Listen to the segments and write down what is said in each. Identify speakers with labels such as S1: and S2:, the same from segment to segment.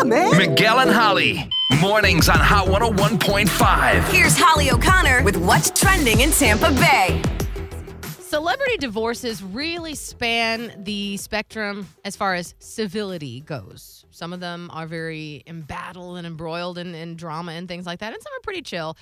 S1: Wake man!
S2: Miguel and Holly. Mornings on Hot 101.5.
S3: Here's Holly O'Connor with what's trending in Tampa Bay.
S4: Celebrity divorces really span the spectrum as far as civility goes. Some of them are very embattled and embroiled in, in drama and things like that, and some are pretty chill.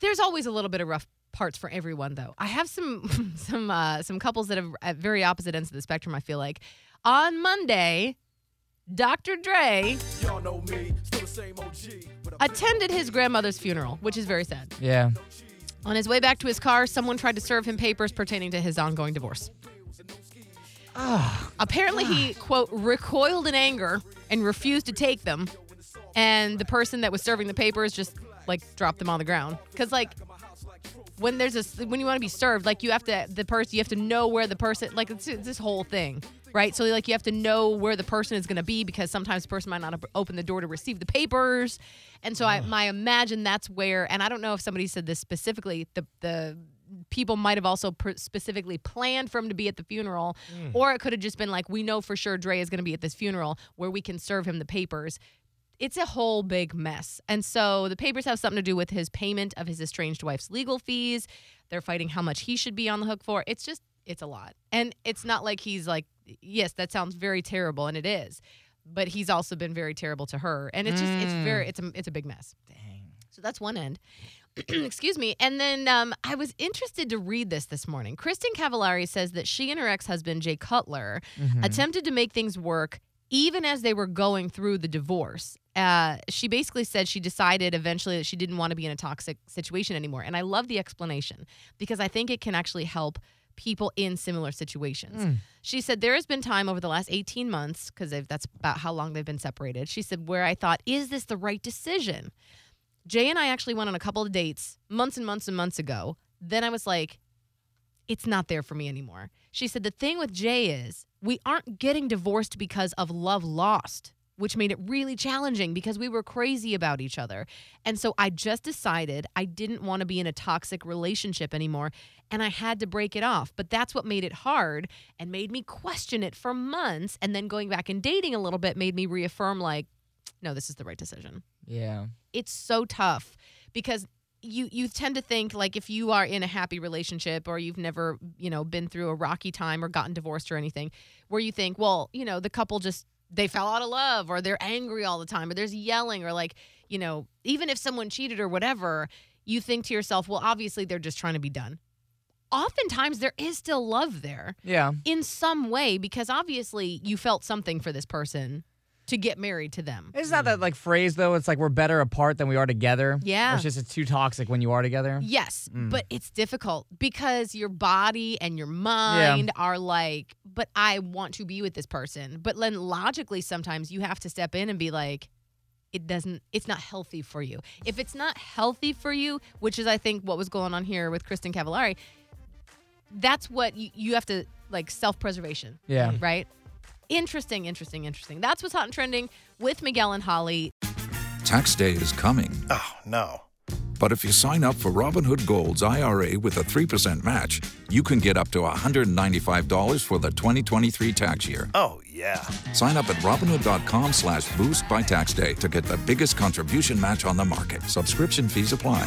S4: There's always a little bit of rough parts for everyone, though. I have some some uh, some couples that are at very opposite ends of the spectrum. I feel like on Monday, Dr. Dre attended his grandmother's funeral, which is very sad.
S5: Yeah.
S4: On his way back to his car, someone tried to serve him papers pertaining to his ongoing divorce. Ah. Apparently, he, ah. quote, recoiled in anger and refused to take them. And the person that was serving the papers just, like, dropped them on the ground. Because, like, when there's a, when you want to be served, like, you have to, the person, you have to know where the person, like, it's, it's this whole thing, right? So, like, you have to know where the person is going to be because sometimes the person might not open the door to receive the papers. And so, I, I imagine that's where, and I don't know if somebody said this specifically, the, the, people might have also pr- specifically planned for him to be at the funeral, mm. or it could have just been like, we know for sure Dre is going to be at this funeral where we can serve him the papers. It's a whole big mess. And so the papers have something to do with his payment of his estranged wife's legal fees. They're fighting how much he should be on the hook for. It's just, it's a lot. And it's not like he's like, yes, that sounds very terrible, and it is. But he's also been very terrible to her. And it's just, it's very, it's a, it's a big mess. Dang. So that's one end. Excuse me. And then um, I was interested to read this this morning. Kristin Cavallari says that she and her ex husband, Jay Cutler, attempted to make things work even as they were going through the divorce. Uh, she basically said she decided eventually that she didn't want to be in a toxic situation anymore. And I love the explanation because I think it can actually help people in similar situations. She said, There has been time over the last 18 months, because that's about how long they've been separated. She said, Where I thought, is this the right decision? Jay and I actually went on a couple of dates months and months and months ago. Then I was like, it's not there for me anymore. She said, the thing with Jay is we aren't getting divorced because of love lost, which made it really challenging because we were crazy about each other. And so I just decided I didn't want to be in a toxic relationship anymore and I had to break it off. But that's what made it hard and made me question it for months. And then going back and dating a little bit made me reaffirm, like, no, this is the right decision
S5: Yeah.
S4: it's so tough because you you tend to think like if you are in a happy relationship or you've never you know been through a rocky time or gotten divorced or anything where you think well you know the couple just they fell out of love or they're angry all the time or there's yelling or like you know even if someone cheated or whatever you think to yourself well obviously they're just trying to be done oftentimes there is still love there
S5: Yeah.
S4: in some way because obviously you felt something for this person to get married to them
S5: It's not that like phrase though. It's like we're better apart than we are together.
S4: Yeah.
S5: Or It's just it's too toxic when you are together.
S4: Yes,
S5: Mm.
S4: but it's difficult because your body and your mind are like, but I want to be with this person. But then logically, sometimes you have to step in and be like, it doesn't, it's not healthy for you. If it's not healthy for you, which is, I think, what was going on here with Kristin Cavallari, that's what you, you have to like self preservation.
S5: Yeah.
S4: Right? Interesting, interesting, interesting. That's what's hot and trending with Miguel and Holly.
S6: Tax day is coming.
S7: Oh, no.
S6: But if you sign up for Robinhood Gold's IRA with a 3% match, you can get up to $195 for the 2023 tax year.
S7: Oh, yeah.
S6: Sign up at Robinhood.com slash boost by tax day to get the biggest contribution match on the market. Subscription fees apply.